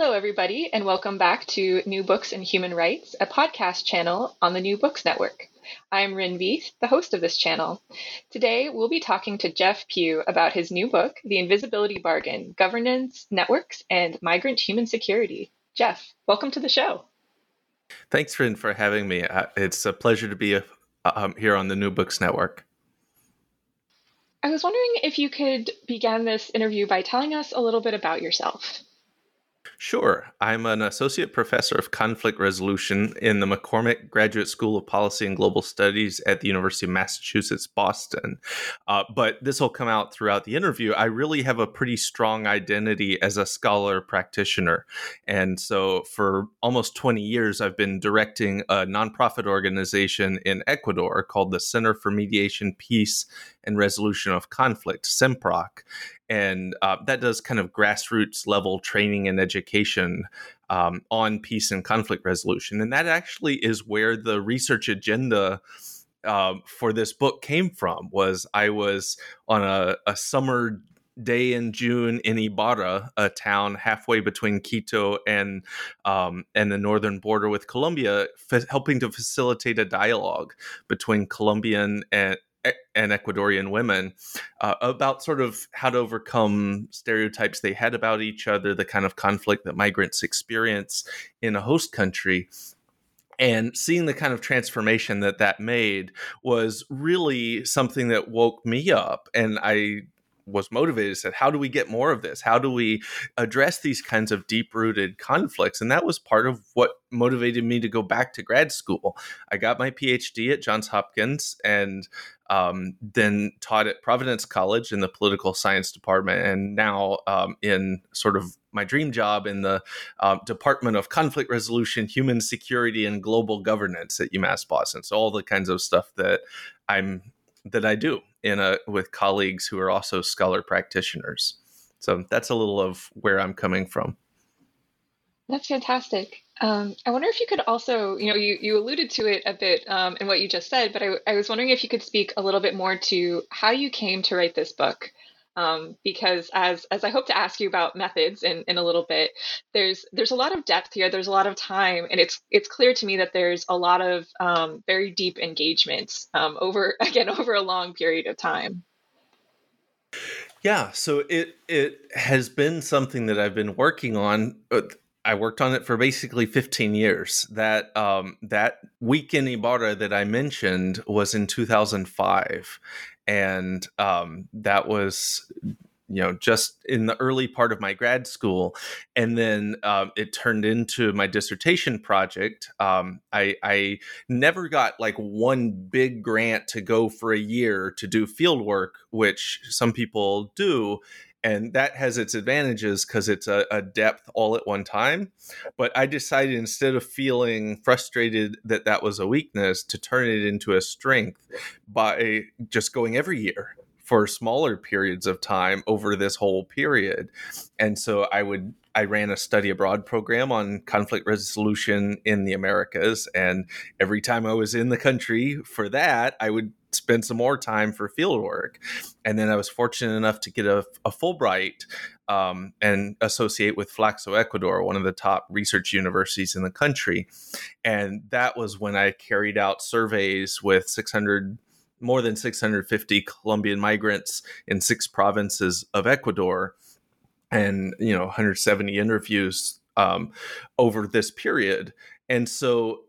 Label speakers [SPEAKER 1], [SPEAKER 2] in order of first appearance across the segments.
[SPEAKER 1] Hello, everybody, and welcome back to New Books and Human Rights, a podcast channel on the New Books Network. I'm Rin Veith, the host of this channel. Today, we'll be talking to Jeff Pugh about his new book, The Invisibility Bargain Governance, Networks, and Migrant Human Security. Jeff, welcome to the show.
[SPEAKER 2] Thanks, Rin, for having me. Uh, it's a pleasure to be uh, um, here on the New Books Network.
[SPEAKER 1] I was wondering if you could begin this interview by telling us a little bit about yourself.
[SPEAKER 2] Sure. I'm an associate professor of conflict resolution in the McCormick Graduate School of Policy and Global Studies at the University of Massachusetts, Boston. Uh, but this will come out throughout the interview. I really have a pretty strong identity as a scholar practitioner. And so for almost 20 years, I've been directing a nonprofit organization in Ecuador called the Center for Mediation, Peace, and Resolution of Conflict, CEMPROC and uh, that does kind of grassroots level training and education um, on peace and conflict resolution and that actually is where the research agenda uh, for this book came from was i was on a, a summer day in June in Ibarra, a town halfway between Quito and um, and the northern border with Colombia, f- helping to facilitate a dialogue between Colombian and and Ecuadorian women uh, about sort of how to overcome stereotypes they had about each other, the kind of conflict that migrants experience in a host country. And seeing the kind of transformation that that made was really something that woke me up. And I was motivated said how do we get more of this? How do we address these kinds of deep rooted conflicts? And that was part of what motivated me to go back to grad school. I got my phd at johns hopkins and um, then taught at providence college in the political science department and now um, in sort of my dream job in the uh, department of conflict resolution human security and global governance at umass boston. So all the kinds of stuff that i'm that I do in a with colleagues who are also scholar practitioners. So that's a little of where I'm coming from.
[SPEAKER 1] That's fantastic. Um, I wonder if you could also, you know, you, you alluded to it a bit um, in what you just said, but I, I was wondering if you could speak a little bit more to how you came to write this book um, because as as I hope to ask you about methods in, in a little bit, there's there's a lot of depth here. There's a lot of time, and it's it's clear to me that there's a lot of um, very deep engagements um, over again over a long period of time.
[SPEAKER 2] Yeah, so it it has been something that I've been working on. I worked on it for basically 15 years. That um, that week in Ibarra that I mentioned was in 2005, and um, that was you know just in the early part of my grad school. And then um, it turned into my dissertation project. Um, I, I never got like one big grant to go for a year to do field work which some people do and that has its advantages because it's a, a, depth all at one time but i decided instead of feeling frustrated that that was a weakness to turn it into a strength by just going every year for smaller periods of time over this whole period and so i would I ran a study abroad program on conflict resolution in the Americas. And every time I was in the country for that, I would spend some more time for field work. And then I was fortunate enough to get a, a Fulbright um, and associate with FLACSO, Ecuador, one of the top research universities in the country. And that was when I carried out surveys with 600 more than 650 Colombian migrants in six provinces of Ecuador and you know 170 interviews um, over this period and so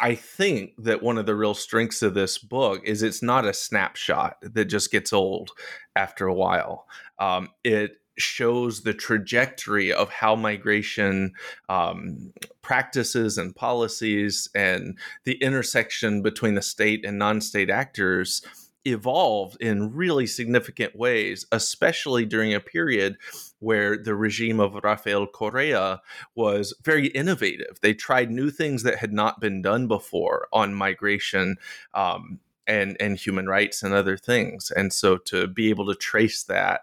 [SPEAKER 2] I think that one of the real strengths of this book is it's not a snapshot that just gets old after a while. Um, it shows the trajectory of how migration um, practices and policies and the intersection between the state and non state actors evolved in really significant ways, especially during a period where the regime of Rafael Correa was very innovative. They tried new things that had not been done before on migration. Um, and, and human rights and other things. And so to be able to trace that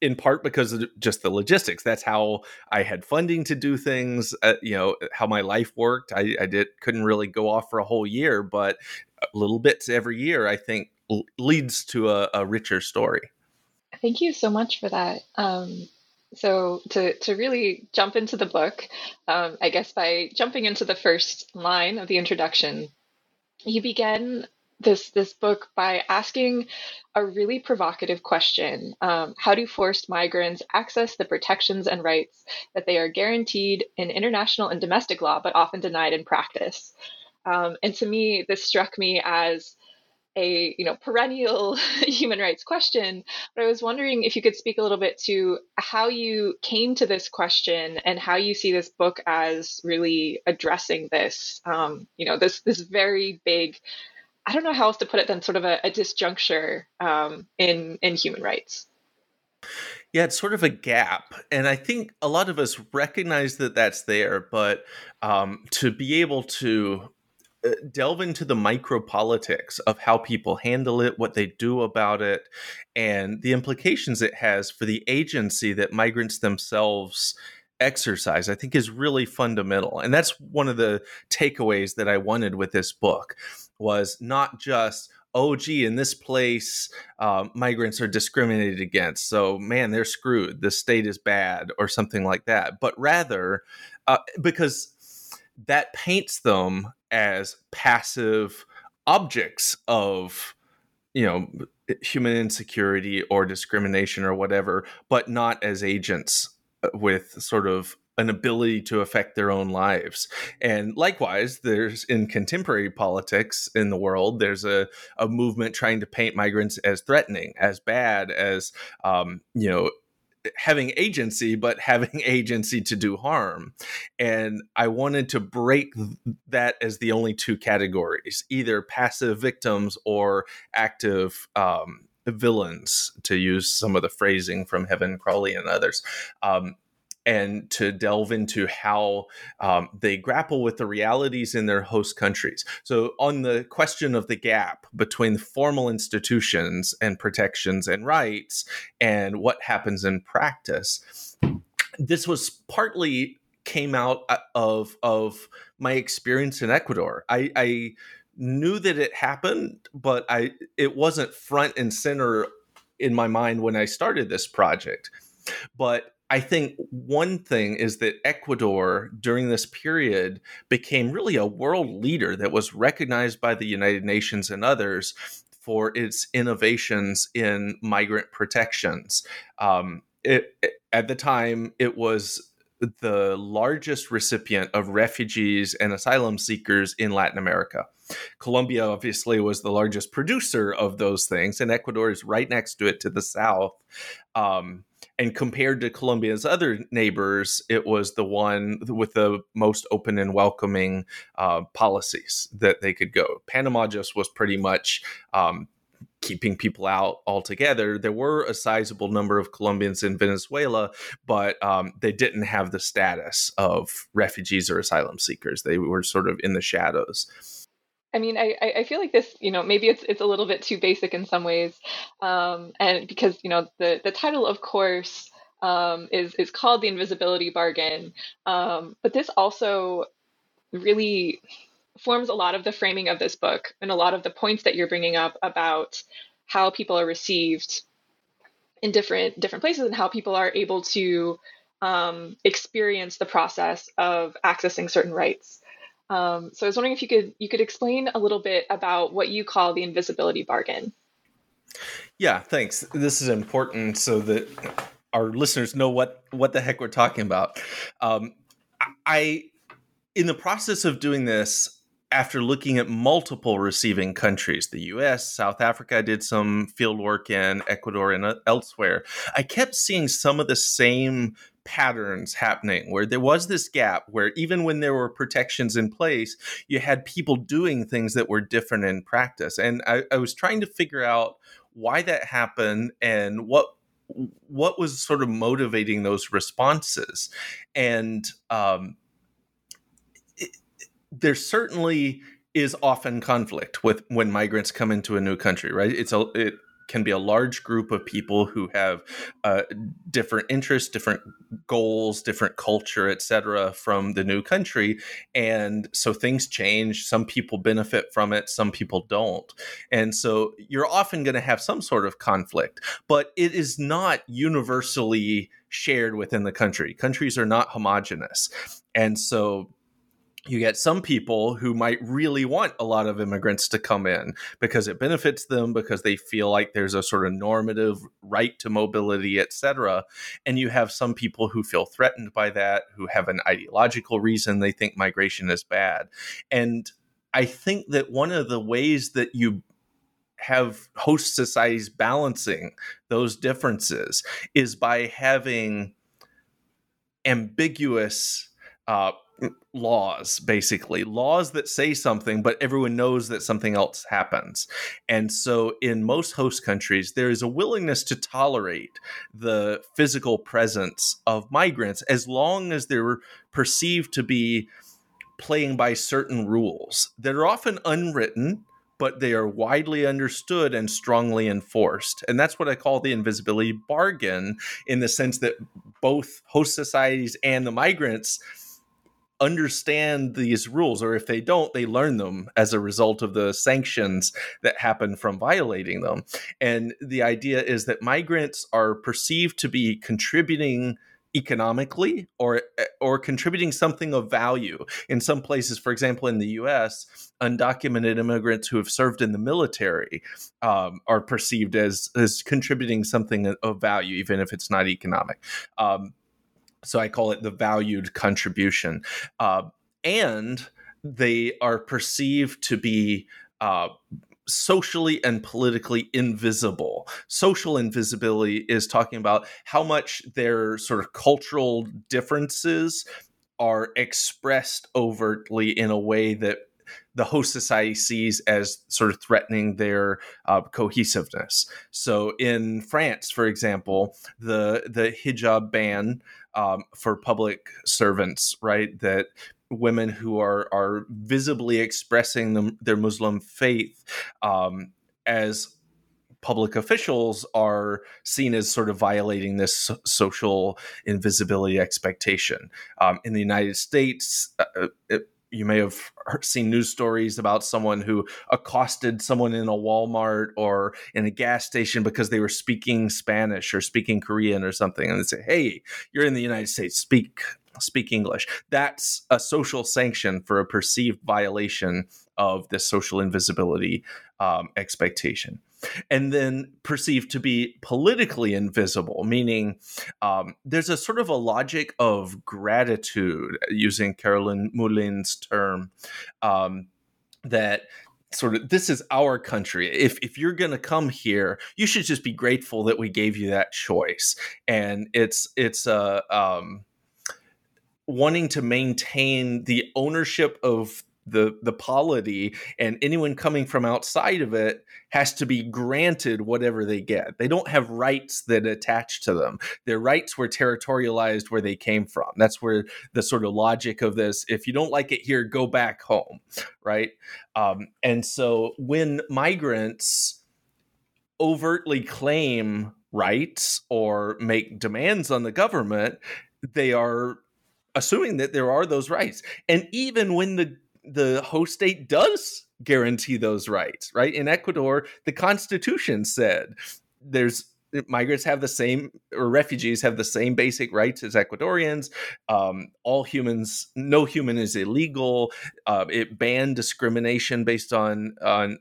[SPEAKER 2] in part because of just the logistics. That's how I had funding to do things. Uh, you know how my life worked. I, I, did couldn't really go off for a whole year, but little bits every year, I think, leads to a, a richer story.
[SPEAKER 3] Thank you so much for that. Um, so to to really jump into the book, um, I guess by jumping into the first line of the introduction, you begin this this book by asking a really provocative question: um, How do forced migrants access the protections and rights that they are guaranteed in international and domestic law, but often denied in practice? Um, and to me, this struck me as a you know perennial human rights question but i was wondering if you could speak a little bit to how you came to this question and how you see this book as really addressing this um, you know this this very big i don't know how else to put it than sort of a, a disjuncture um, in in human rights
[SPEAKER 2] yeah, it's sort of a gap. And I think a lot of us recognize that that's there, but um, to be able to uh, delve into the micropolitics of how people handle it, what they do about it, and the implications it has for the agency that migrants themselves exercise, I think is really fundamental. And that's one of the takeaways that I wanted with this book was not just oh gee in this place um, migrants are discriminated against so man they're screwed the state is bad or something like that but rather uh, because that paints them as passive objects of you know human insecurity or discrimination or whatever but not as agents uh, with sort of an ability to affect their own lives. And likewise, there's in contemporary politics in the world, there's a, a movement trying to paint migrants as threatening, as bad, as, um, you know, having agency, but having agency to do harm. And I wanted to break that as the only two categories either passive victims or active um, villains, to use some of the phrasing from Heaven Crawley and others. Um, and to delve into how um, they grapple with the realities in their host countries. So, on the question of the gap between formal institutions and protections and rights and what happens in practice, this was partly came out uh, of of my experience in Ecuador. I, I knew that it happened, but I it wasn't front and center in my mind when I started this project. But I think one thing is that Ecuador during this period became really a world leader that was recognized by the United Nations and others for its innovations in migrant protections. Um, it, at the time, it was the largest recipient of refugees and asylum seekers in Latin America. Colombia obviously was the largest producer of those things, and Ecuador is right next to it to the south. Um, and compared to Colombia's other neighbors, it was the one with the most open and welcoming uh, policies that they could go. Panama just was pretty much um, keeping people out altogether. There were a sizable number of Colombians in Venezuela, but um, they didn't have the status of refugees or asylum seekers. They were sort of in the shadows.
[SPEAKER 3] I mean, I, I feel like this, you know, maybe it's it's a little bit too basic in some ways, um, and because you know the the title, of course,
[SPEAKER 1] um, is is called the invisibility bargain. Um, but this also really forms a lot of the framing of this book and a lot of the points that you're bringing up about how people are received in different different places and how people are able to um, experience the process of accessing certain rights. Um, so I was wondering if you could you could explain a little bit about what you call the invisibility bargain.
[SPEAKER 2] Yeah, thanks. This is important so that our listeners know what what the heck we're talking about. Um, I, in the process of doing this, after looking at multiple receiving countries, the US, South Africa, I did some field work in Ecuador and uh, elsewhere, I kept seeing some of the same patterns happening where there was this gap where even when there were protections in place, you had people doing things that were different in practice. And I, I was trying to figure out why that happened and what what was sort of motivating those responses and um, there certainly is often conflict with when migrants come into a new country, right? It's a it can be a large group of people who have uh, different interests, different goals, different culture, etc., from the new country, and so things change. Some people benefit from it, some people don't, and so you're often going to have some sort of conflict, but it is not universally shared within the country. Countries are not homogenous, and so you get some people who might really want a lot of immigrants to come in because it benefits them because they feel like there's a sort of normative right to mobility etc and you have some people who feel threatened by that who have an ideological reason they think migration is bad. And i think that one of the ways that you have host societies balancing those differences is by having ambiguous uh, laws basically laws that say something but everyone knows that something else happens and so in most host countries there is a willingness to tolerate the physical presence of migrants as long as they're perceived to be playing by certain rules that are often unwritten but they are widely understood and strongly enforced. And that's what I call the invisibility bargain in the sense that both host societies and the migrants understand these rules or if they don't they learn them as a result of the sanctions that happen from violating them. And the idea is that migrants are perceived to be contributing economically or or contributing something of value. In some places for example in the US undocumented immigrants who have served in the military um, are perceived as as contributing something of value even if it's not economic. Um, so I call it the valued contribution. Uh, and they are perceived to be uh, socially and politically invisible. Social invisibility is talking about how much their sort of cultural differences are expressed overtly in a way that the host society sees as sort of threatening their uh, cohesiveness. So in France, for example, the the hijab ban um, for public servants, right? That women who are are visibly expressing them, their Muslim faith um, as public officials are seen as sort of violating this social invisibility expectation. Um, in the United States, uh, uh it, you may have seen news stories about someone who accosted someone in a Walmart or in a gas station because they were speaking Spanish or speaking Korean or something, and they say, "Hey, you're in the United States. Speak speak English." That's a social sanction for a perceived violation of this social invisibility um, expectation and then perceived to be politically invisible, meaning um, there's a sort of a logic of gratitude, using Carolyn Moulin's term, um, that sort of this is our country. If if you're going to come here, you should just be grateful that we gave you that choice. And it's it's a uh, um, wanting to maintain the ownership of the the polity and anyone coming from outside of it has to be granted whatever they get. They don't have rights that attach to them. Their rights were territorialized where they came from. That's where the sort of logic of this if you don't like it here go back home right? Um, and so when migrants overtly claim rights or make demands on the government, they are assuming that there are those rights. And even when the the host state does guarantee those rights, right? In Ecuador, the constitution said there's migrants have the same or refugees have the same basic rights as ecuadorians. Um, all humans no human is illegal. Uh, it banned discrimination based on on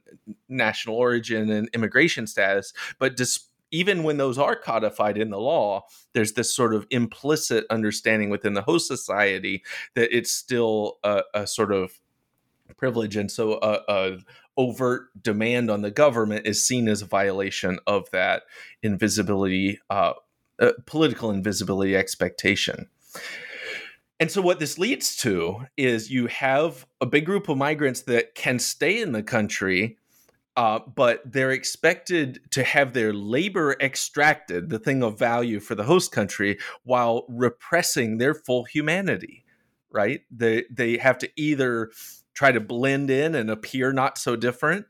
[SPEAKER 2] national origin and immigration status. But dis- even when those are codified in the law there's this sort of implicit understanding within the host society that it's still a, a sort of privilege and so a, a, overt demand on the government is seen as a violation of that invisibility, uh, uh, political invisibility expectation. And so, what this leads to is you have a big group of migrants that can stay in the country, uh, but they're expected to have their labor extracted, the thing of value for the host country, while repressing their full humanity. Right? They they have to either try to blend in and appear not so different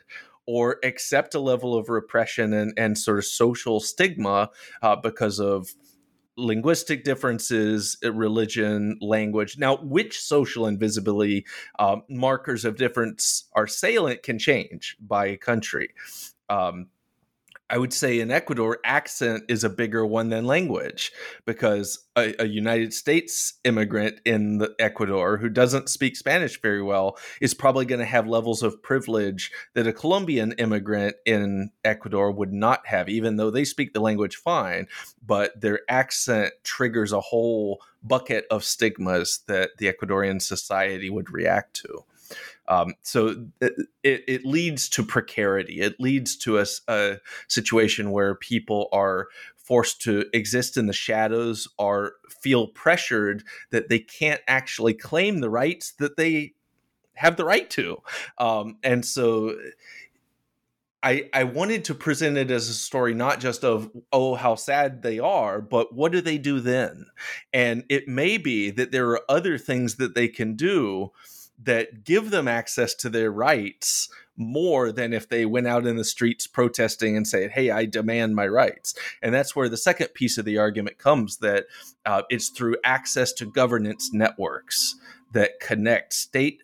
[SPEAKER 2] or accept a level of repression and, and sort of social stigma uh, because of linguistic differences, uh, religion, language. Now, which social invisibility uh, markers of difference are salient can change by country. Um, I would say in Ecuador, accent is a bigger one than language because a, a, United States immigrant in Ecuador who doesn't speak Spanish very well is probably going to have levels of privilege that a Colombian immigrant in Ecuador would not have, even though they speak the language fine. But their accent triggers a whole bucket of stigmas that the Ecuadorian society would react to. Um, so it, it, leads to precarity. It leads to a, a situation where people are forced to exist in the shadows or feel pressured that they can't actually claim the rights that they have the right to. Um, and so I, I wanted to present it as a story not just of oh how sad they are but what do they do then and it may be that there are other things that they can do that give them access to their rights more than if they went out in the streets protesting and said, "Hey, I demand my rights." And that's where the second piece of the argument comes that uh, it's through access to governance networks that connect state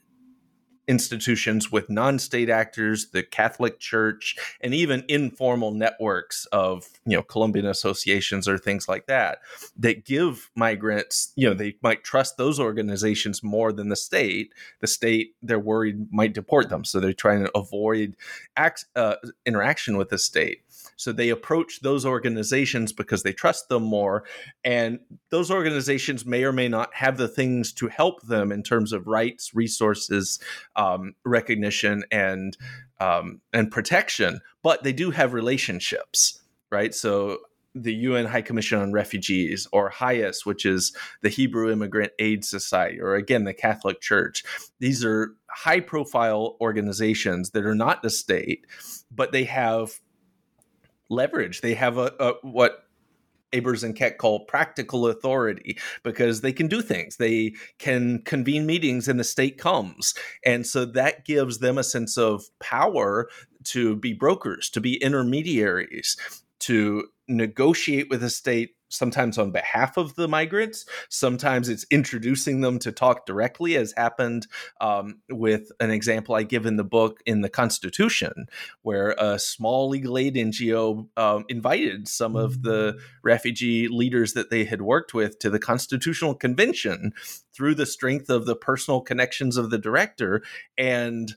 [SPEAKER 2] institutions with non-state actors the catholic church and even informal networks of you know colombian associations or things like that that give migrants you know they might trust those organizations more than the state. The state they're worried might deport them so they're trying to avoid act, uh, interaction with the state so they approach those organizations because they trust them more. And those organizations may or may not have the things to help them in terms of rights, resources, um, recognition, and um, and protection. But they do have relationships, right? So the UN High Commission on Refugees, or HIAS, which is the Hebrew Immigrant Aid Society, or again, the Catholic Church. These are high profile organizations that are not the state, but they have leverage. They have a, a what Abers and Keck call practical authority because they can do things. They can convene meetings and the state comes. And so that gives them a sense of power to be brokers, to be intermediaries, to negotiate with the state sometimes on behalf of the migrants. Sometimes it's introducing them to talk directly, as happened um, with an example I give in the book in the Constitution, where a small legal aid NGO um, invited some of the refugee leaders that they had worked with to the Constitutional Convention through the strength of the personal connections of the director. And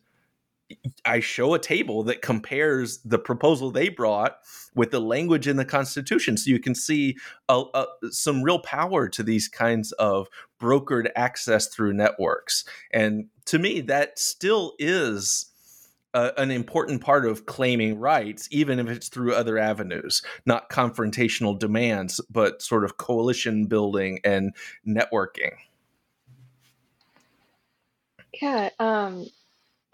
[SPEAKER 2] I show a table that compares the proposal they brought with the language in the Constitution, so you can see a, a, some real power to these kinds of brokered access through networks. And to me, that still is an important part of claiming rights, even if it's through other avenues, not confrontational demands, but sort of coalition building and networking.
[SPEAKER 1] Yeah. Um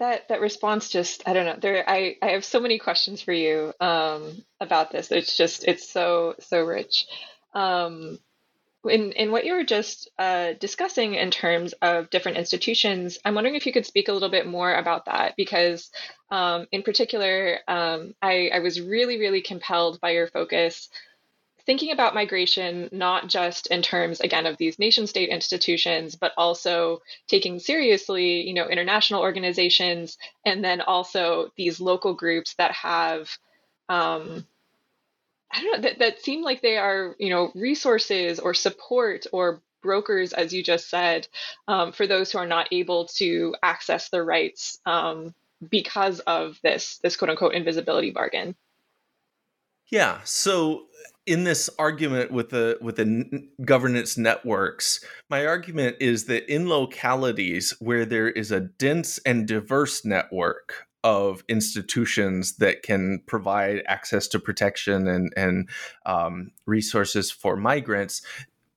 [SPEAKER 1] that that response just I don't know. There I I have so many questions for you um, about this. It's just it's so so rich. Um, in in what you were just uh, discussing in terms of different institutions, I'm wondering if you could speak a little bit more about that because, um, in particular, um, I I was really really compelled by your focus thinking about migration not just in terms again of these nation state institutions but also taking seriously you know international organizations and then also these local groups that have um, I don't know that, that seem like they are you know resources or support or brokers as you just said um, for those who are not able to access their rights um, because of this this quote unquote invisibility bargain.
[SPEAKER 2] Yeah so in this argument with the with the governance networks, my argument is that in localities where there is a dense and diverse network of institutions that can provide access to protection and and um, resources for migrants,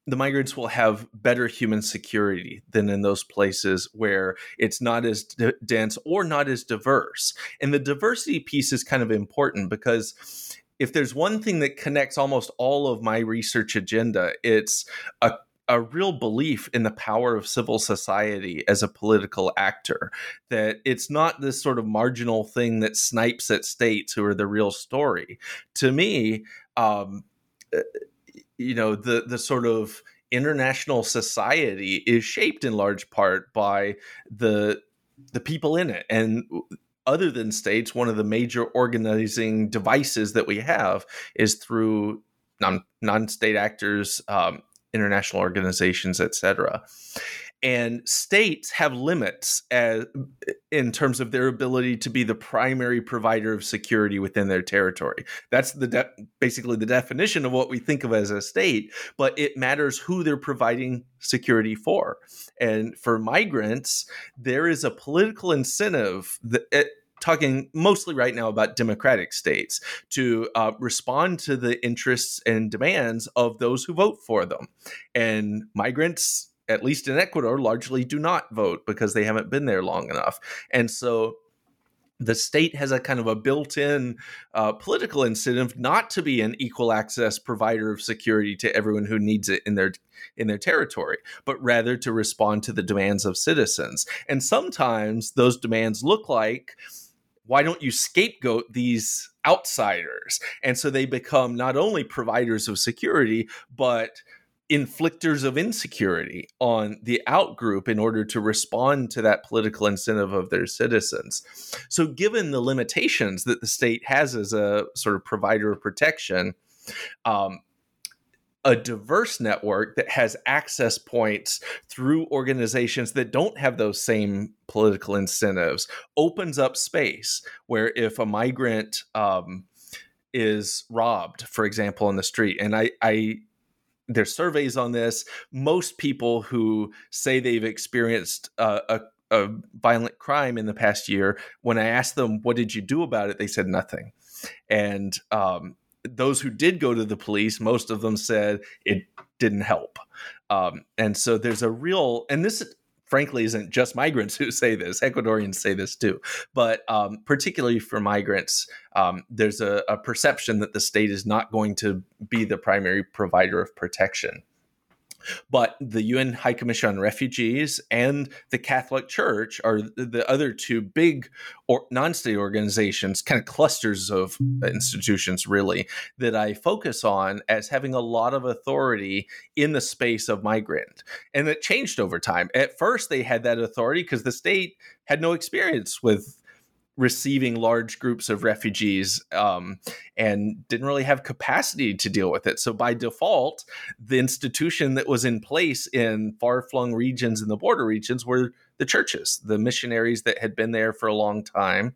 [SPEAKER 2] the migrants will have better human security than in those places where it's not as d- dense or not as diverse. And the diversity piece is kind of important because if there's one thing that connects almost all of my research agenda, it's a a real belief in the power of civil society as a political actor. That it's not this sort of marginal thing that snipes at states who are the real story. To me, um, uh, you know, the the sort of international society is shaped in large part by the the people in it and other than states, one of the major organizing devices that we have is through non non state actors, um, international organizations, etc. And states have limits as, in terms of their ability to be the primary provider of security within their territory. That's the de- basically the definition of what we think of as a state, but it matters who they're providing security for. And for migrants, there is a political incentive that. It, talking mostly right now about democratic states to uh, respond to the interests and demands of those who vote for them. And migrants at least in Ecuador, largely do not vote because they haven't been there long enough. And so the state has a kind of a built-in uh, political incentive not to be an equal access provider of security to everyone who needs it in their in their territory, but rather to respond to the demands of citizens. And sometimes those demands look like why don't you scapegoat these outsiders? And so they become not only providers of security, but inflictors of insecurity on the outgroup in order to respond to that political incentive of their citizens. So, given the limitations that the state has as a sort of provider of protection, um, a diverse network that has access points through organizations that don't have those same political incentives opens up space where if a migrant um, is robbed, for example, in the street, and I, I there's surveys on this. Most people who say they've experienced uh, a, a violent crime in the past year, when I asked them, "What did you do about it?" they said nothing. And um, those who did go to the police, most of them said it didn't help. Um, and so there's a real, and this frankly isn't just migrants who say this ecuadorians say this too. But um, particularly for migrants um, there's a, a, perception that the state is not going to be the primary provider of protection but the UN High Commission on Refugees and the Catholic Church are the other two big or non-state organizations, kind of clusters of institutions, really, that I focus on as having a lot of authority in the space of migrant. And it changed over time. At first, they had that authority because the state had no experience with receiving large groups of refugees um, and didn't really have capacity to deal with it. So, by default, the institution that was in place in far flung regions and the border regions were the churches, the missionaries that had been there for a long time.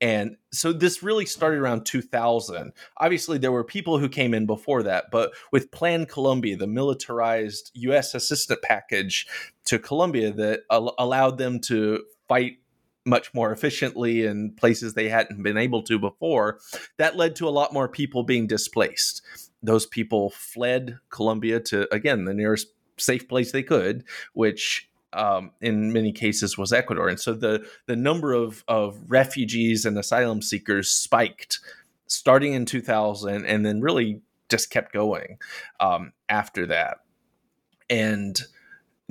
[SPEAKER 2] And so this really started around 2000. Obviously, there were people who came in before that, but with Plan Colombia, the militarized U.S. assistant package to Colombia that al- allowed them to fight much more efficiently in places they hadn't been able to before, that led to a lot more people being displaced. Those people fled Colombia to, again, the nearest safe place they could, which um, in many cases was Ecuador. And so the, the number of, of refugees and asylum seekers spiked starting in 2000 and then really just kept going um, after that. And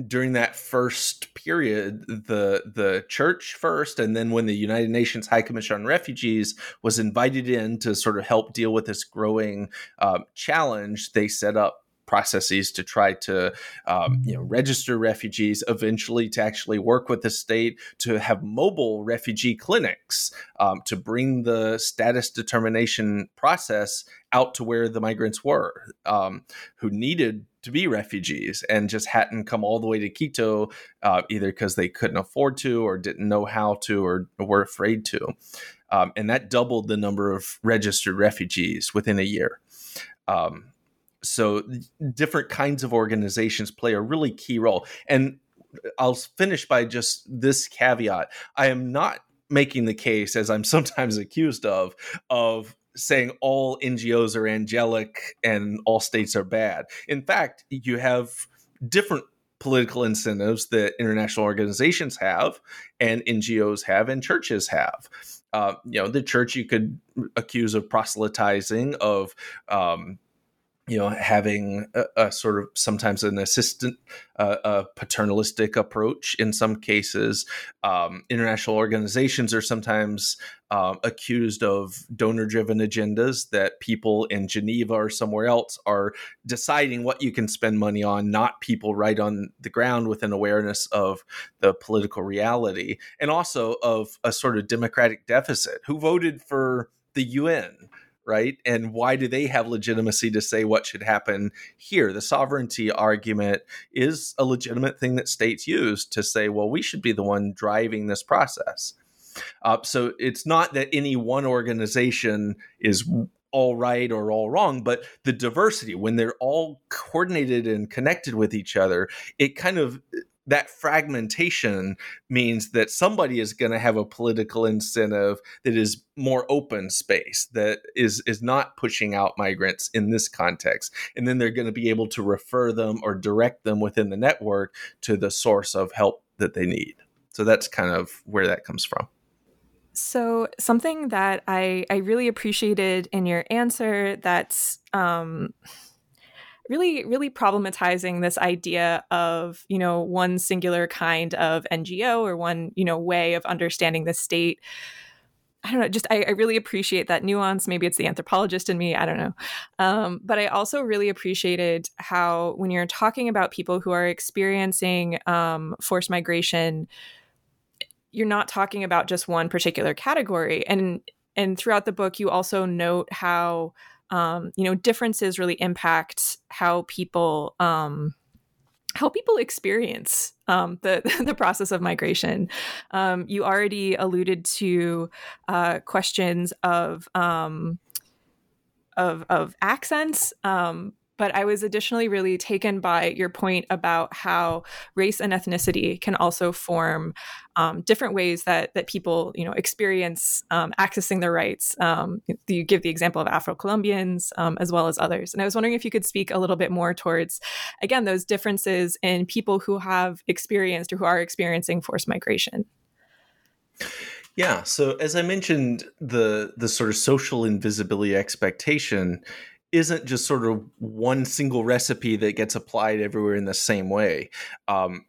[SPEAKER 2] during that first period, the the church first, and then when the United Nations High Commission on Refugees was invited in to sort of help deal with this growing uh, challenge, they set up processes to try to um, you know register refugees eventually to actually work with the state to have mobile refugee clinics um, to bring the status determination process out to where the migrants were um, who needed to be refugees and just hadn't come all the way to Quito, uh, either because they couldn't afford to or didn't know how to or were afraid to. Um, and that doubled the number of registered refugees within a year. Um, so different kinds of organizations play a really key role. And I'll finish by just this caveat. I am not making the case, as I'm sometimes accused of, of saying all NGOs are angelic and all states are bad. In fact, you have different political incentives that international organizations have and NGOs have and churches have. Uh, you know, the church you could accuse of proselytizing, of um, you know having a, a, sort of sometimes an assistant uh, a paternalistic approach in some cases. Um, international organizations are sometimes um, accused of donor driven agendas that people in geneva or somewhere else are deciding what you can spend money on not people right on the ground with an awareness of the political reality and also of a sort of democratic deficit. Who voted for the un right? And why do they have legitimacy to say what should happen here? The sovereignty argument is a legitimate thing that states use to say, well, we should be the one driving this process. Uh, so it's not that any one organization is all right or all wrong, but the diversity, when they're all coordinated and connected with each other, it kind of that fragmentation means that somebody is going to have a political incentive that is more open space that is is not pushing out migrants in this context and then they're going to be able to refer them or direct them within the network to the source of help that they need. So that's kind of where that comes from.
[SPEAKER 3] So something that i i really appreciated in your answer that's um really really problematizing this idea of you know one singular kind of ngo or one you know way of understanding the state I don't know, just I, I, really appreciate that nuance. Maybe it's the anthropologist in me. I don't know. Um, but I also really appreciated how, when you're talking about people who are experiencing um, forced migration, you're not talking about just one particular category. And and throughout the book, you also note how um, you know differences really impact how people um, how people experience um, the the process of migration. Um, you already alluded to uh, questions of um, of of accents, um, but I was additionally really taken by your point about how race and ethnicity can also form um, different ways that that people you know experience um, accessing their rights. Um, you give the example of Afro Colombians um, as well as others, and I was wondering if you could speak a little bit more towards again those differences in people who have experienced or who are experiencing forced migration.
[SPEAKER 2] Yeah. So as I mentioned, the the sort of social invisibility expectation isn't just sort of one single recipe that gets applied everywhere in the same way. Um,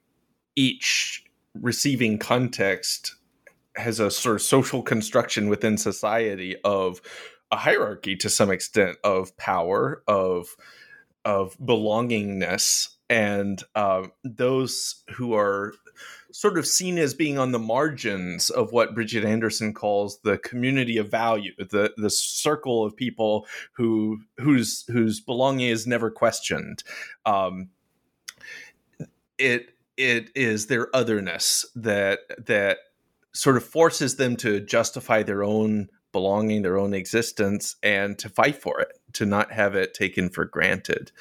[SPEAKER 2] each receiving context has a sort of social construction within society of a hierarchy to some extent of power of of belongingness and uh, those who are sort of seen as being on the margins of what Bridget Anderson calls the community of value, the the circle of people who whose whose belonging is never questioned. Um, it it is their otherness that that sort of forces them to justify their own belonging, their own existence, and to fight for it, to not have it taken for granted.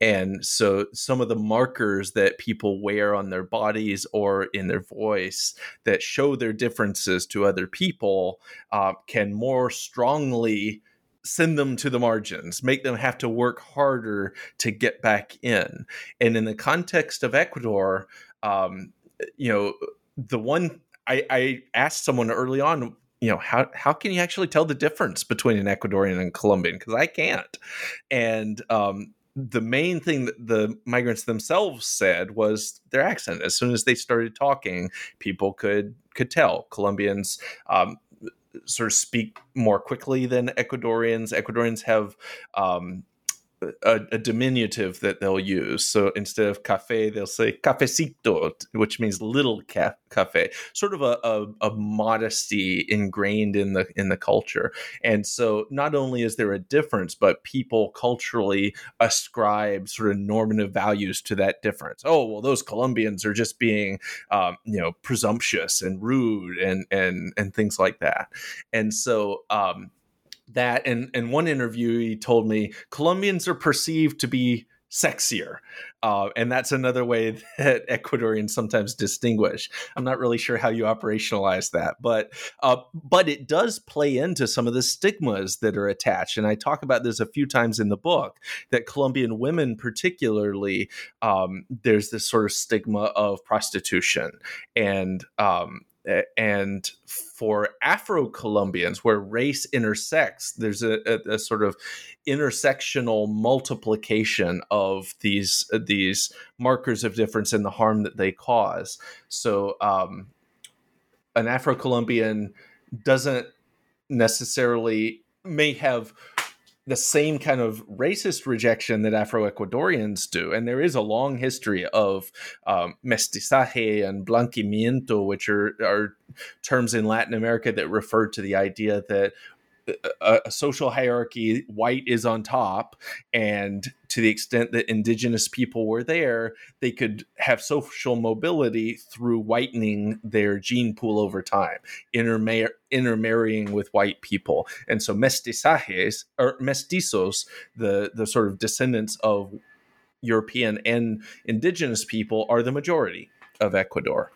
[SPEAKER 2] And so, some of the markers that people wear on their bodies or in their voice that show their differences to other people uh, can more strongly send them to the margins, make them have to work harder to get back in. And in the context of Ecuador, um, you know, the one I, I asked someone early on you know how how can you actually tell the difference between an Ecuadorian and Colombian because I can't and um, the main thing that the migrants themselves said was their accent. As soon as they started talking, people could could tell Colombians um, sort of speak more quickly than Ecuadorians. Ecuadorians have um, a, a, diminutive that they'll use. So instead of cafe, they'll say cafecito, which means little ca- cafe. Sort of a, a, a, modesty ingrained in the in the culture. And so not only is there a difference, but people culturally ascribe sort of normative values to that difference. Oh well, those Colombians are just being um, you know presumptuous and rude and and and things like that. And so. Um, that in, in one interview he told me colombians are perceived to be sexier. Uh, and that's another way that ecuadorians sometimes distinguish. I'm not really sure how you operationalize that but uh, but it does play into some of the stigmas that are attached and i talk about this a few times in the book that colombian women particularly um, there's this sort of stigma of prostitution and um, and for Afro Colombians, where race intersects, there's a, a, a, sort of intersectional multiplication of these these markers of difference in the harm that they cause. So, um, an Afro Colombian doesn't necessarily may have the same kind of racist rejection that Afro Ecuadorians do. And there is a long history of um, mestizaje and blanqueamiento, which are, are terms in Latin America that refer to the idea that a, a, social hierarchy, white is on top, and to the extent that indigenous people were there, they could have social mobility through whitening their gene pool over time, intermar- intermarrying with white people, and so mestizajes or mestizos, the the sort of descendants of European and indigenous people, are the majority of Ecuador,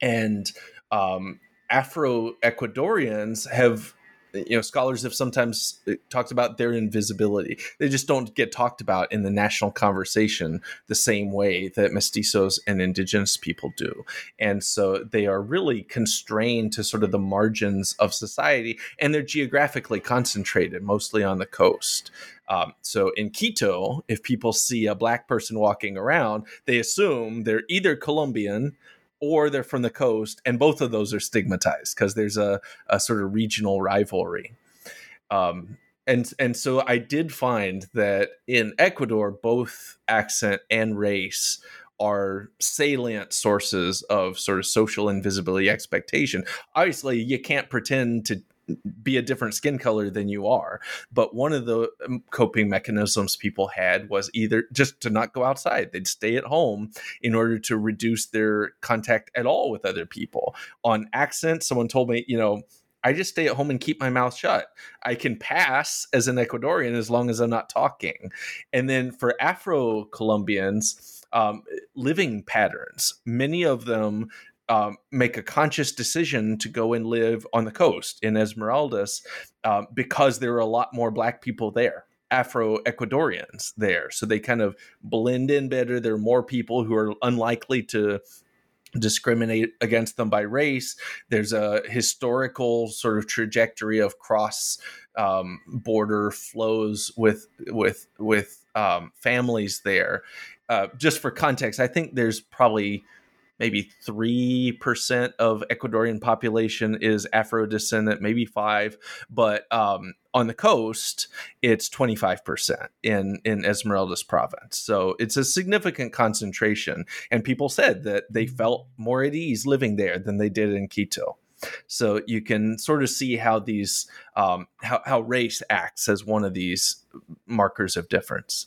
[SPEAKER 2] and um, Afro Ecuadorians have you know scholars have sometimes uh, talked about their invisibility. They just don't get talked about in the national conversation the same way that mestizos and indigenous people do. And so they are really constrained to sort of the margins of society and they're geographically concentrated mostly on the coast. Um, so in Quito, if people see a black person walking around, they assume they're either Colombian or they're from the coast, and both of those are stigmatized because there's a, a sort of regional rivalry. Um, and and so I did find that in Ecuador, both accent and race are salient sources of sort of social invisibility expectation. Obviously, you can't pretend to be a different skin color than you are. But one of the um, coping mechanisms people had was either just to not go outside, they'd stay at home in order to reduce their contact at all with other people. On accent, someone told me, you know, I just stay at home and keep my mouth shut. I can pass as an Ecuadorian as long as I'm not talking. And then for Afro Colombians, um, living patterns, many of them um, make a conscious decision to go and live on the coast in Esmeraldas uh, because there are a lot more black people there. Afro Ecuadorians there. So they kind of blend in better. There are more people who are unlikely to discriminate against them by race. There's a historical sort of trajectory of cross um, border flows with with with um, families there. Uh, just for context, I think there's probably maybe 3% of Ecuadorian population is Afro descendant, maybe 5, but um, on the coast it's 25% in in Esmeraldas province. So it's a significant concentration and people said that they mm-hmm. felt more at ease living there than they did in Quito. So you can sort of see how these um, how, how race acts as one of these markers of difference.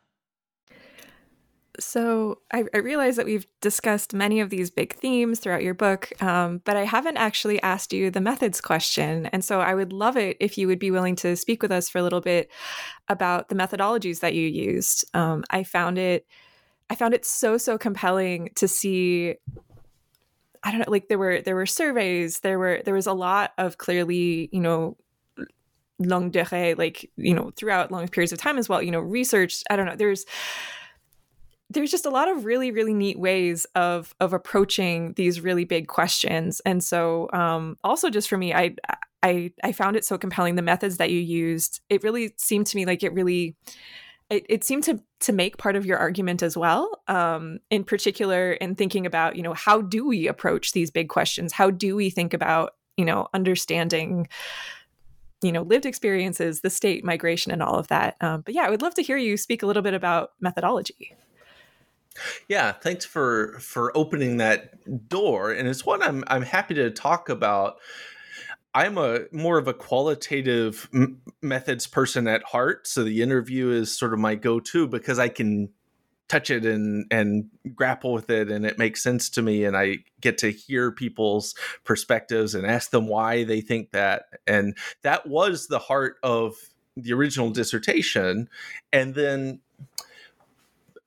[SPEAKER 3] So I, I, realize that we've discussed many of these big themes throughout your book, um, but I haven't actually asked you the methods question. And so I would love it if you would be willing to speak with us for a little bit about the methodologies that you used. Um, I found it, I found it so so compelling to see. I don't know, like there were there were surveys, there were there was a lot of clearly, you know, longue durée, like you know, throughout long periods of time as well. You know, research. I don't know. There's there's just a lot of really really neat ways of of approaching these really big questions. And so um also just for me i i i found it so compelling the methods that you used. It really seemed to me like it really it, it seemed to to make part of your argument as well um in particular in thinking about you know how do we approach these big questions? How do we think about you know understanding you know lived experiences the state migration and all of that? Um, but yeah i would love to hear you speak a little bit about methodology
[SPEAKER 2] yeah, thanks for for opening that door, and it's what I'm I'm happy to talk about. I'm a more of a qualitative m- methods person at heart, so the interview is sort of my go-to because I can touch it and and grapple with it and it makes sense to me and I get to hear people's perspectives and ask them why they think that and that was the heart of the original dissertation and then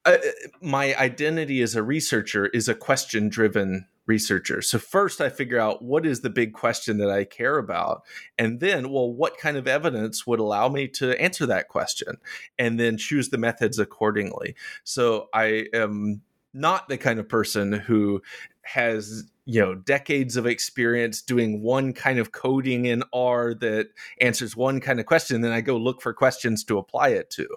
[SPEAKER 2] uh, my identity as a researcher is a question driven researcher. So first I figure out what is the big question that I care about and then well what kind of evidence would allow me to answer that question and then choose the methods accordingly. So I am not the kind of person who has you know decades of experience doing one kind of coding in R that answers one kind of question then I go look for questions to apply it to.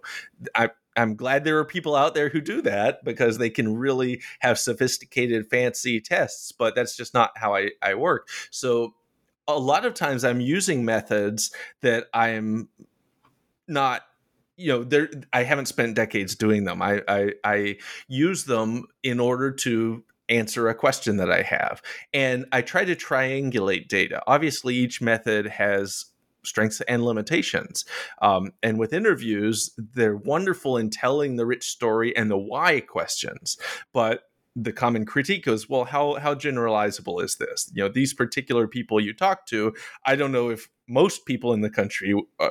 [SPEAKER 2] I I'm glad there are people out there who do that because they can really have sophisticated, fancy tests, but that's just not how I, I work. So a lot of times I'm using methods that I'm not you know there i haven't spent decades doing them. I, I i use them in order to answer a question that i have. And i try to triangulate data. Obviously each method has strengths and limitations. Um, and with interviews, they're wonderful in telling the rich story and the why questions. But the common critique is, well, how how generalizable is this? You know, these particular people you talk to, I don't know if most people in the country. Uh,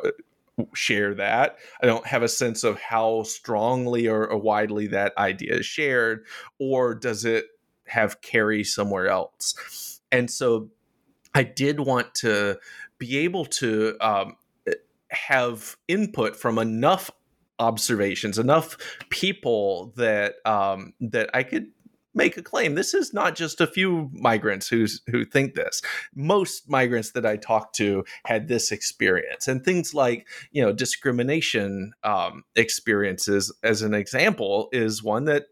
[SPEAKER 2] share that. I don't have a sense of how strongly or, or, widely that idea is shared, or does it have carry somewhere else? And so I did want to be able to um, have input from enough observations, enough people that um, that I could make a claim. This is not just a few migrants who's who think this. Most migrants that I talked to had this experience, and things like you know discrimination um, experiences, as an example, is one that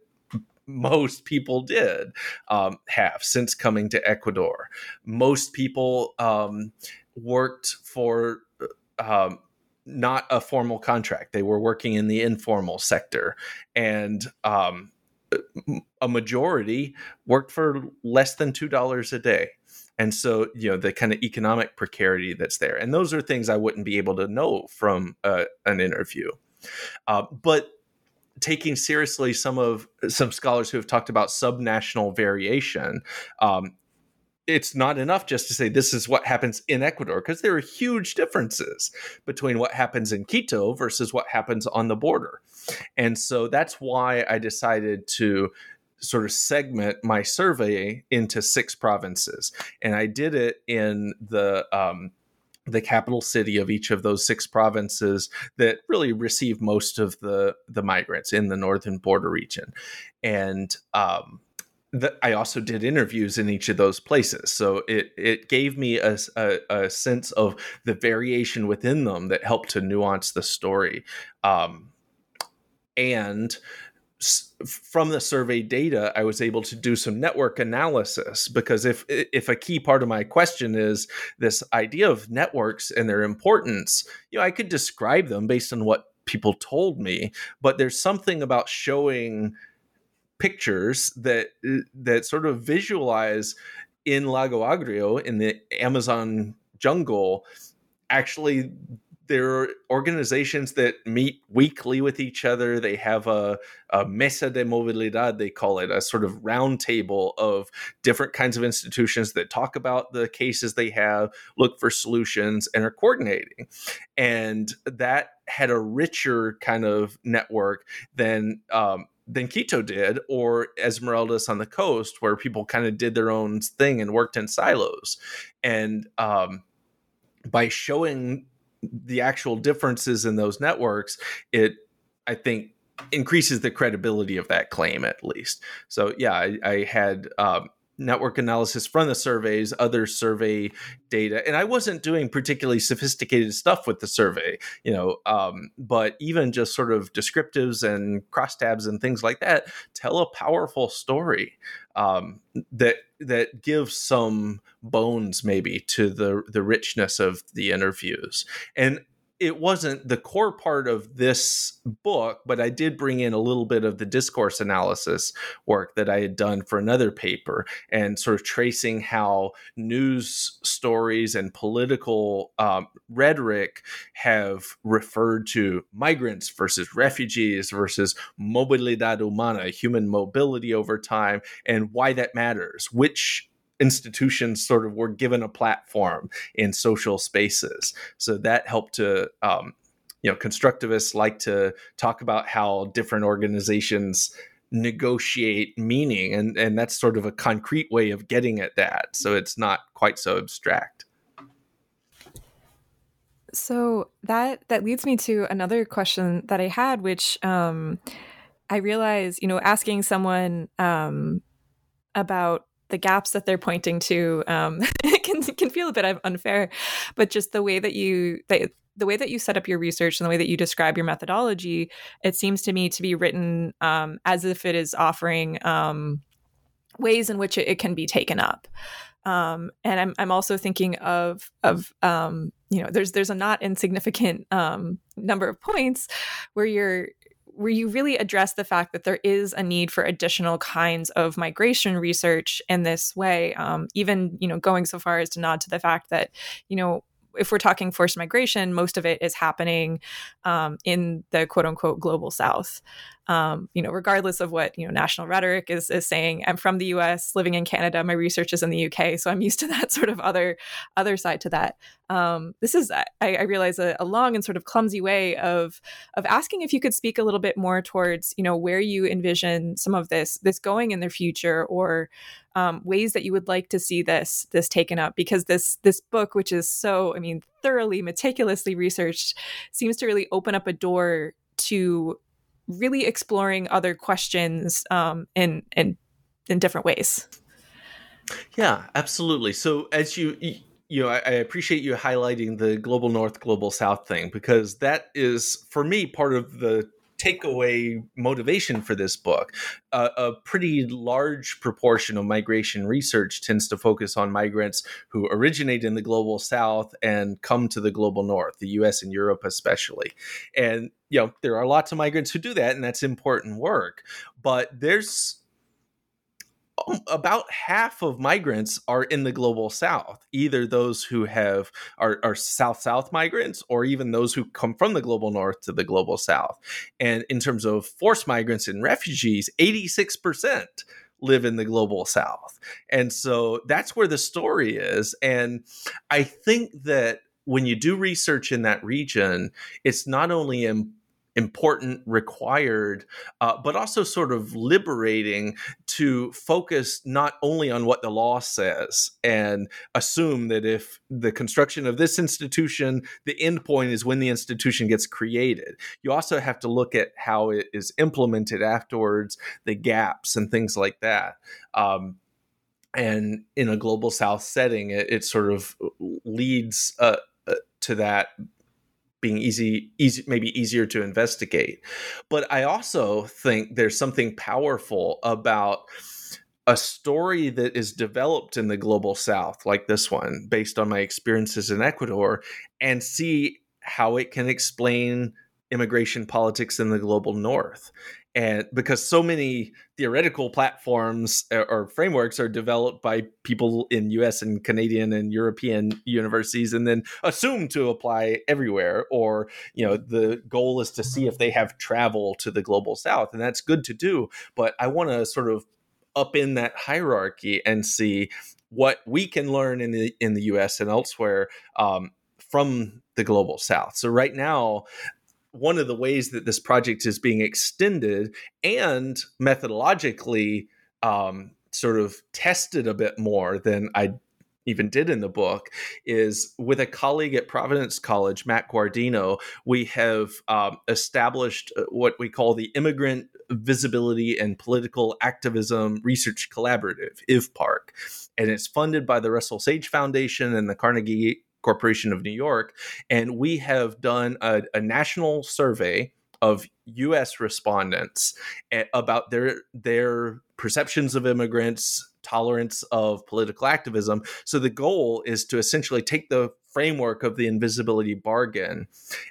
[SPEAKER 2] most people did um, have since coming to Ecuador. Most people um, worked for um, not a formal contract. They were working in the informal sector, and um, a majority worked for less than two dollars a day. And so, you know, the kind of economic precarity that's there, and those are things I wouldn't be able to know from uh, an interview. Uh, but taking seriously some of some scholars who have talked about subnational variation um, it's not enough just to say this is what happens in Ecuador because there are huge differences between what happens in Quito versus what happens on the border. And so that's why I decided to sort of segment my survey into six provinces. And I did it in the um, the capital city of each of those six provinces that really receive most of the the migrants in the northern border region. And um, I also did interviews in each of those places, so it it gave me a, a, a sense of the variation within them that helped to nuance the story, um, and from the survey data, I was able to do some network analysis because if if a key part of my question is this idea of networks and their importance, you know, I could describe them based on what people told me, but there's something about showing pictures that that sort of visualize in Lago Agrio in the Amazon jungle actually there are organizations that meet weekly with each other. They have a, a mesa de movilidad, they call it, a sort of roundtable of different kinds of institutions that talk about the cases they have, look for solutions, and are coordinating. And that had a richer kind of network than um, than Quito did, or Esmeraldas on the coast, where people kind of did their own thing and worked in silos. And um, by showing the actual differences in those networks, it I think increases the credibility of that claim at least. So yeah, I, I had um, network analysis from the surveys, other survey data, and I wasn't doing particularly sophisticated stuff with the survey, you know. Um, but even just sort of descriptives and crosstabs and things like that tell a powerful story um, that that gives some bones maybe to the the richness of the interviews. And it wasn't the core part of this book, but I did bring in a little bit of the discourse analysis work that I had done for another paper and sort of tracing how news stories and political um, rhetoric have referred to migrants versus refugees versus movilidad humana, human mobility over time, and why that matters. Which institutions sort of were given a platform in social spaces. So that helped to, um, you know, constructivists like to talk about how different organizations negotiate meaning, and and that's sort of a concrete way of getting at that. So it's not quite so abstract.
[SPEAKER 3] So that that leads me to another question that I had, which um, I realize, you know, asking someone um, about the gaps that they're pointing to um, can can feel a bit unfair, but just the way that you that the way that you set up your research and the way that you describe your methodology, it seems to me to be written um, as if it is offering um, ways in which it, it, can be taken up. Um, and I'm I'm also thinking of of um, you know there's there's a not insignificant um, number of points where you're where you really address the fact that there is a need for additional kinds of migration research in this way um, even you know going so far as to nod to the fact that you know if we're talking forced migration, most of it is happening um, in the quote unquote global south. Um, you know, regardless of what you know national rhetoric is is saying. I'm from the U.S., living in Canada. My research is in the U.K., so I'm used to that sort of other other side to that. Um, this is, I, I realize, a, a, long and sort of clumsy way of of asking if you could speak a little bit more towards you know where you envision some of this this going in the future, or um, ways that you would like to see this this taken up because this this book which is so i mean thoroughly meticulously researched seems to really open up a door to really exploring other questions um, in in in different ways.
[SPEAKER 2] Yeah, absolutely. So as you you know, I, I, appreciate you highlighting the global north, global south thing because that is for me part of the takeaway motivation for this book. Uh, a pretty large proportion of migration research tends to focus on migrants who originate in the global south and come to the global north, the US and Europe especially. And, you know, there are lots of migrants who do that, and that's important work. But there's about half of migrants are in the global south either those who have are, are south south migrants or even those who come from the global north to the global south. And in terms of forced migrants and refugees 86% live in the global south. And so that's where the story is. And i think that when you do research in that region it's not only important important, required, uh, but also sort of liberating to focus not only on what the law says and assume that if the construction of this institution, the end point is when the institution gets created. You also have to look at how it is implemented afterwards, the gaps and things like that. Um, and in a global south setting, it, it sort of leads uh, uh to that being easy easy maybe easier to investigate. But i also think there's something powerful about a story that is developed in the global south like this one based on my experiences in ecuador and see how it can explain immigration politics in the global north and because so many theoretical platforms uh, or frameworks are developed by people in US and Canadian and European universities and then assumed to apply everywhere or you know the goal is to see if they have travel to the global south and that's good to do but I want to sort of up in that hierarchy and see what we can learn in the in the US and elsewhere um, from the global south. So right now one of the ways that this project is being extended and methodologically um, sort of tested a bit more than I even did in the book is with a colleague at Providence College, Matt Guardino, we have um, established uh, what we call the Immigrant Visibility and Political Activism Research Collaborative, IVPARC. And it's funded by the Russell Sage Foundation and the Carnegie Corporation of New York. And we have done a, a national survey of U.S. respondents eh, about their their perceptions of immigrants, tolerance of political activism. So the goal is to essentially take the framework of the invisibility bargain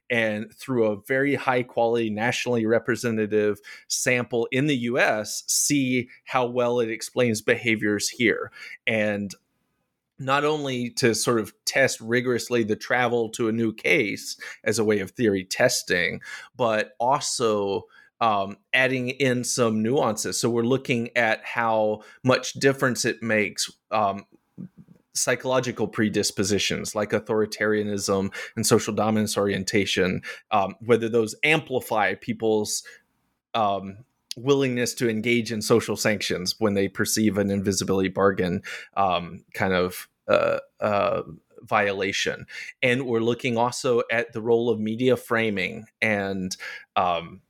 [SPEAKER 2] and through a very high quality nationally representative sample in the US see how well it explains behaviors here and not only to sort of test rigorously the travel to a new case as a way of theory testing, but also um, adding in some nuances. So we're looking at how much difference it makes. Um, psychological predispositions like authoritarianism and social dominance orientation, um, whether those amplify people's um, willingness to engage in social sanctions when they perceive an invisibility bargain um, kind of uh, uh, violation. And we're looking also at the role of media framing and um,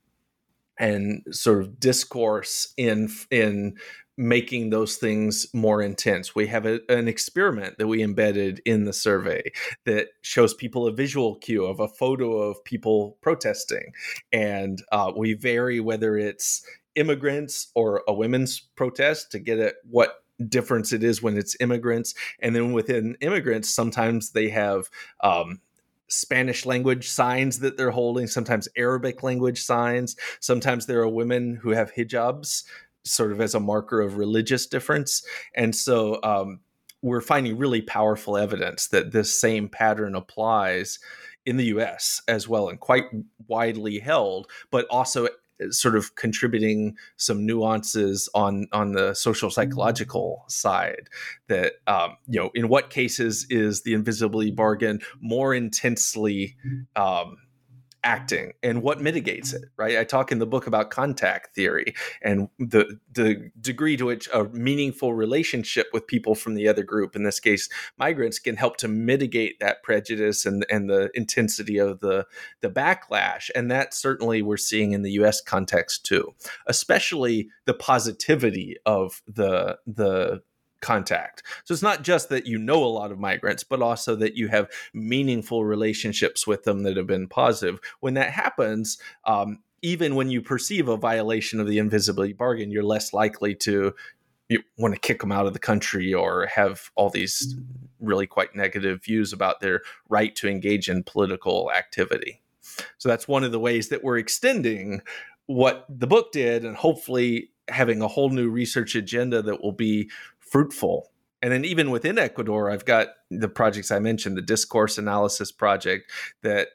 [SPEAKER 2] and sort of discourse in in making those things more intense. We have a, an experiment that we embedded in the survey that shows people a visual cue of a photo of people protesting, and uh, we vary whether it's immigrants or a women's protest to get at what difference it is when it's immigrants. And then within immigrants, sometimes they have um, Spanish language signs that they're holding, sometimes Arabic language signs. Sometimes there are women who have hijabs, sort of as a marker of religious difference. And so um, we're finding really powerful evidence that this same pattern applies in the US as well and quite widely held, but also sort of contributing some nuances on on the social mm-hmm. psychological side that um, you know in what cases is the invisibility bargain more intensely um, acting and what mitigates it right? I talk in the book about contact theory and the the degree to which a meaningful relationship with people from the other group in this case migrants can help to mitigate that prejudice and and the intensity of the the backlash. And that certainly we're seeing in the US context too especially the positivity of the the contact. So it's not just that you know a lot of migrants, but also that you have meaningful relationships with them that have been positive. When that happens, um, even when you perceive a violation of the invisibility bargain, you're less likely to you want to kick them out of the country or have all these really quite negative views about their right to engage in political activity. So that's one of the ways that we're extending what the book did and hopefully having a whole new research agenda that will be fruitful. And then even within Ecuador, I've got the projects I mentioned, the discourse analysis project that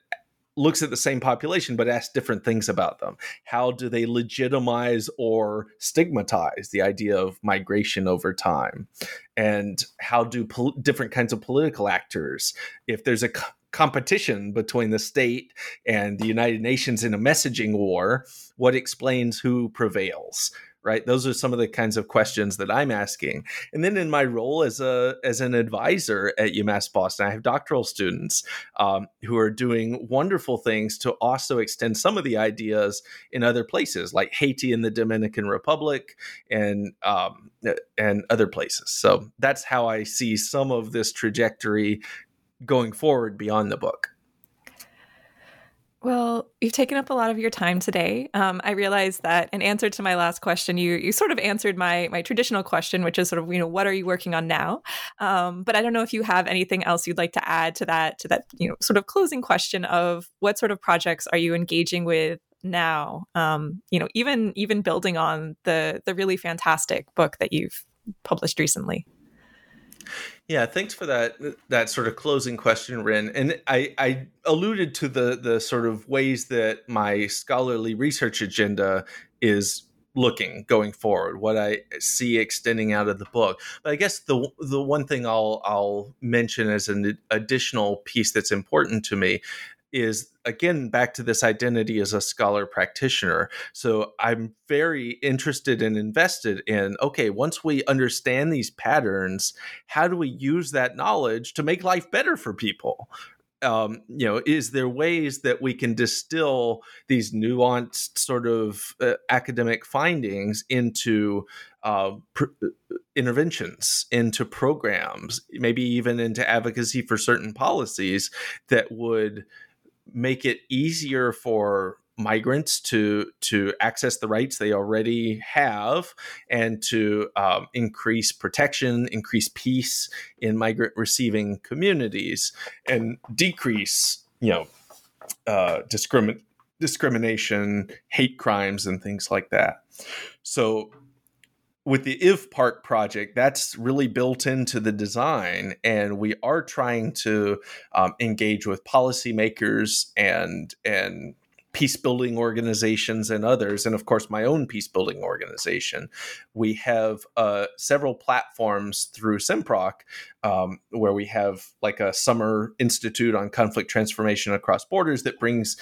[SPEAKER 2] looks at the same population but asks different things about them. How do they legitimize or stigmatize the idea of migration over time? And how do pol- different kinds of political actors, if there's a competition between the state and the United Nations in a messaging war, what explains who prevails? Right? Those are some of the kinds of questions that i'm asking. And then in my role as a as an advisor at umass boston i have doctoral students um, who are doing wonderful things to also extend some of the ideas in other places like haiti and the dominican republic and um, and other places. So that's how i see some of this trajectory going forward beyond the book
[SPEAKER 3] Well, you've taken up a lot of your time today. Um, I realize that in answer to my last question, you you sort of answered my my traditional question, which is sort of you know what are you working on now? Um, but I don't know if you have anything else you'd like to add to that to that you know sort of closing question of what sort of projects are you engaging with now? Um, you know, even even building on the the really fantastic book that you've published recently.
[SPEAKER 2] Yeah, thanks for that that sort of closing question, Rin. And I, I alluded to the the sort of ways that my scholarly research agenda is looking going forward, what I see extending out of the book. But I guess the the one thing I'll I'll mention as an additional piece that's important to me is again back to this identity as a scholar practitioner. So I'm very interested and invested in okay, once we understand these patterns, how do we use that knowledge to make life better for people? Um, you know, is there ways that we can distill these nuanced sort of uh, academic findings into uh, pr- uh, interventions, into programs, maybe even into advocacy for certain policies that would make it easier for migrants to to access the rights they already have and to um, increase protection increase peace in migrant receiving communities and decrease you know uh, discrimin- discrimination hate crimes and things like that. So with the IVPARC project that's really built into the design and we are trying to um, engage with policymakers and and peace building organizations and others and of course my own peace building organization. We have uh, several platforms through SimProc um, where we have like a summer institute on conflict transformation across borders that brings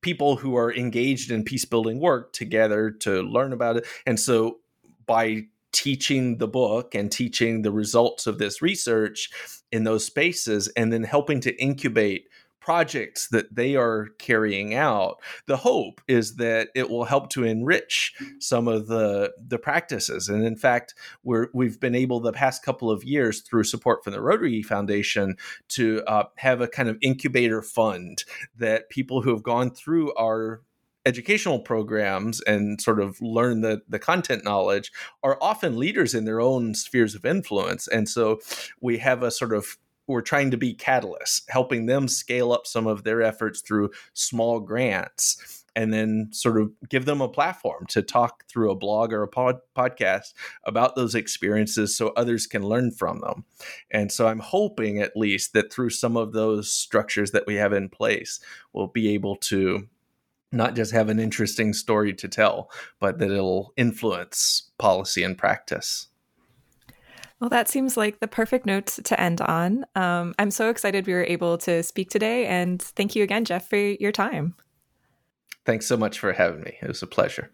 [SPEAKER 2] people who are engaged in peace building work together to learn about it. And so by teaching the book and teaching the results of this research in those spaces and then helping to incubate projects that they are carrying out. The hope is that it will help to enrich some of the the practices. And in fact we're we've been able the past couple of years through support from the rotary foundation to uh, have a kind of incubator fund that people who have gone through our educational programs and sort of learn the, the content knowledge are often leaders in their own spheres of influence. And so we have a sort of we're trying to be catalysts, helping them scale up some of their efforts through small grants and then sort of give them a platform to talk through a blog or a pod, podcast about those experiences so others can learn from them. And so I'm hoping at least that through some of those structures that we have in place, we'll be able to not just have an interesting story to tell, but that it'll influence policy and practice.
[SPEAKER 3] Well, that seems like the perfect note to end on. Um, I'm so excited we were able to speak today, and thank you again, Jeff, for your time.
[SPEAKER 2] Thanks so much for having me. It was a pleasure.